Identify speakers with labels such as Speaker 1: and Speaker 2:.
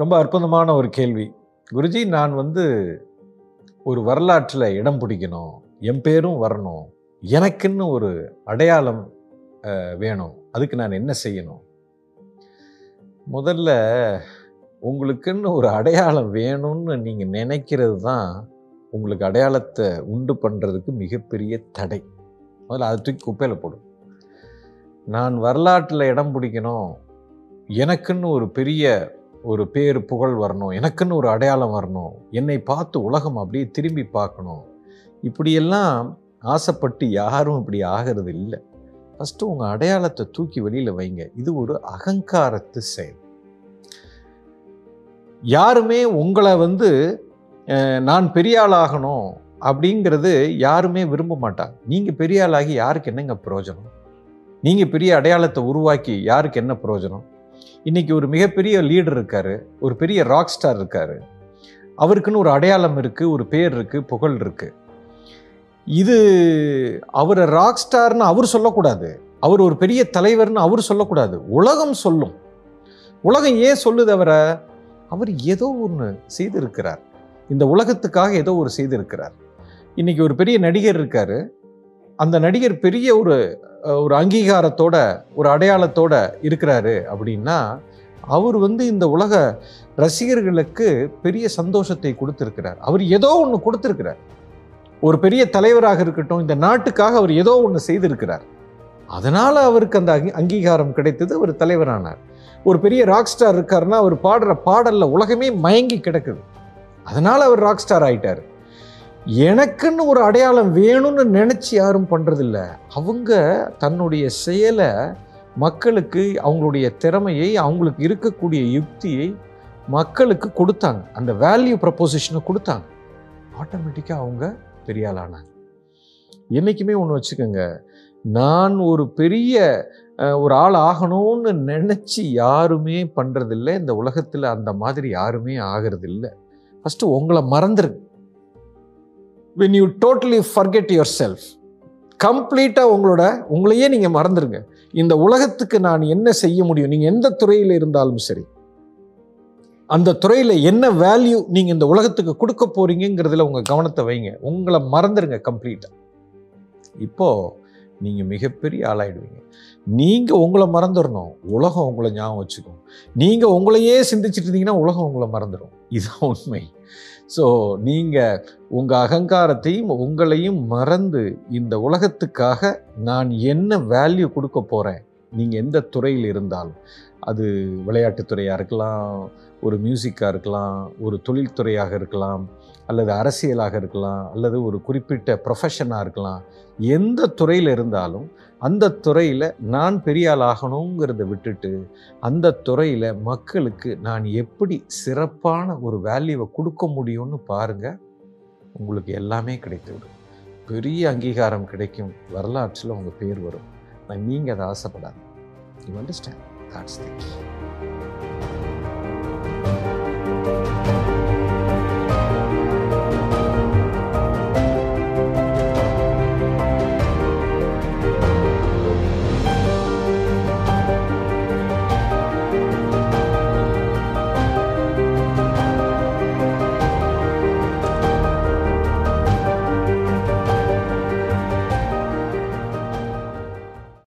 Speaker 1: ரொம்ப அற்புதமான ஒரு கேள்வி. குருஜி நான் வந்து ஒரு வரலாற்றில் இடம் பிடிக்கணும் என் பேரும் வரணும் எனக்குன்னு ஒரு அடையாளம் வேணும். அதுக்கு நான் என்ன செய்யணும்? முதல்ல உங்களுக்குன்னு ஒரு அடையாளம் வேணும்னு நீங்கள் நினைக்கிறது தான் உங்களுக்கு அடையாளத்தை உண்டு பண்ணுறதுக்கு மிகப்பெரிய தடை. முதல்ல அதை தூக்கி குப்பையில் போடும் நான் வரலாற்றில் இடம் பிடிக்கணும் எனக்குன்னு ஒரு பெரிய ஒரு பேர் புகழ் வரணும் எனக்குன்னு ஒரு அடையாளம் வரணும் என்னை பார்த்து உலகம் அப்படியே திரும்பி பார்க்கணும். இப்படியெல்லாம் ஆசைப்பட்டு யாரும் இப்படி ஆகிறது இல்லை. ஃபஸ்ட்டு உங்கள் அடையாளத்தை தூக்கி வெளியில் வைங்க. இது ஒரு அகங்காரத்து செயல். யாருமே உங்களை வந்து நான் பெரிய ஆளாகணும் அப்படிங்கிறது யாருமே விரும்ப மாட்டாங்க. நீங்கள் பெரிய ஆளாகி யாருக்கு என்னங்க பிரயோஜனம்? நீங்கள் பெரிய அடையாளத்தை உருவாக்கி யாருக்கு என்ன பிரயோஜனம்? இன்றைக்கி ஒரு மிகப்பெரிய லீடர் இருக்கார் ஒரு பெரிய ராக் ஸ்டார் இருக்கார். அவருக்குன்னு ஒரு அடையாளம் இருக்குது ஒரு பேர் இருக்குது புகழ் இருக்குது இது அவரை ராக் ஸ்டார்னு அவர் சொல்லக்கூடாது. அவர் ஒரு பெரிய தலைவர்னு அவர் சொல்லக்கூடாது. உலகம் சொல்லும். உலகம் ஏன் சொல்லுது அவரை? அவர் ஏதோ ஒன்று செய்திருக்கிறார். இந்த உலகத்துக்காக ஏதோ ஒரு செய்திருக்கிறார். இன்றைக்கி ஒரு பெரிய நடிகர் இருக்கார். அந்த நடிகர் பெரிய ஒரு ஒரு அங்கீகாரத்தோட ஒரு அடையாளத்தோட இருக்கிறாரு அப்படின்னா அவர் வந்து இந்த உலக ரசிகர்களுக்கு பெரிய சந்தோஷத்தை கொடுத்துருக்கிறார். அவர் ஏதோ ஒன்று கொடுத்துருக்கிறார். ஒரு பெரிய தலைவராக இருக்கட்டும் இந்த நாட்டுக்காக அவர் ஏதோ ஒன்று செய்திருக்கிறார். அதனால் அவருக்கு அந்த அங்கீகாரம் கிடைத்தது அவர் தலைவரானார். ஒரு பெரிய ராக் ஸ்டார் இருக்காருன்னா அவர் பாடுற பாடலில் உலகமே மயங்கி கிடக்குது. அதனால் அவர் ராக் ஸ்டார் ஆயிட்டார். எனக்குன்னு ஒரு அடையாளம் வேணும்னு நினச்சி யாரும் பண்ணுறதில்ல அவங்க தன்னுடைய செயலை மக்களுக்கு அவங்களுடைய திறமையை அவங்களுக்கு இருக்கக்கூடிய யுக்தியை மக்களுக்கு கொடுத்தாங்க. அந்த வேல்யூ ப்ரப்போசிஷனை கொடுத்தாங்க. ஆட்டோமேட்டிக்காக அவங்க பெரிய ஆளானாங்க என்றைக்குமே ஒன்று வச்சுக்கோங்க. நான் ஒரு பெரிய ஒரு ஆள் ஆகணும்னு நினச்சி யாருமே பண்ணுறதில்ல இந்த உலகத்தில் அந்த மாதிரி யாருமே ஆகிறதில்ல. ஃபஸ்ட்டு உங்களை மறந்துருங்க. When you totally forget yourself கம்ப்ளீட்டாக உங்களோட உங்களையே நீங்கள் மறந்துடுங்க இந்த உலகத்துக்கு நான் என்ன செய்ய முடியும்? நீங்கள் எந்த துறையில் இருந்தாலும் சரி. அந்த துறையில் என்ன வேல்யூ நீங்கள் இந்த உலகத்துக்கு கொடுக்க போறீங்கிறதுல உங்கள் கவனத்தை வைங்க. உங்களை மறந்துடுங்க கம்ப்ளீட்டாக இப்போது நீங்கள் மிகப்பெரிய ஆளாயிடுவீங்க. நீங்கள் உங்களை மறந்துடணும் உலகம் உங்களை ஞாபகம் வச்சுக்கும். நீங்கள் உங்களையே சிந்திச்சுட்டு இருந்தீங்கன்னா உலகம் உங்களை மறந்துடும் இதுதான் உண்மை. ஸோ நீங்கள் உங்கள் அகங்காரத்தையும் உங்களையும் மறந்து இந்த உலகத்துக்காக நான் என்ன வேல்யூ கொடுக்க போகிறேன் நீங்கள் எந்த துறையில் இருந்தாலும் அது விளையாட்டுத்துறையாக இருக்கலாம் ஒரு மியூசிக்காக இருக்கலாம் ஒரு தொழில்துறையாக இருக்கலாம் அல்லது அரசியலாக இருக்கலாம் அல்லது ஒரு குறிப்பிட்ட ப்ரொஃபஷனாக இருக்கலாம் எந்த துறையில் இருந்தாலும் அந்த துறையில் நான் பெரிய ஆகணுங்கிறத விட்டுட்டு அந்த துறையில் மக்களுக்கு நான் எப்படி சிறப்பான ஒரு வேல்யூவை கொடுக்க முடியும்னு பாருங்கள் உங்களுக்கு எல்லாமே கிடைத்துவிடும். பெரிய அங்கீகாரம் கிடைக்கும் வரலாற்றில் உங்கள் பேர் வரும். நான் நீங்கள் அதை ஆசைப்படாது You understand? That's the key.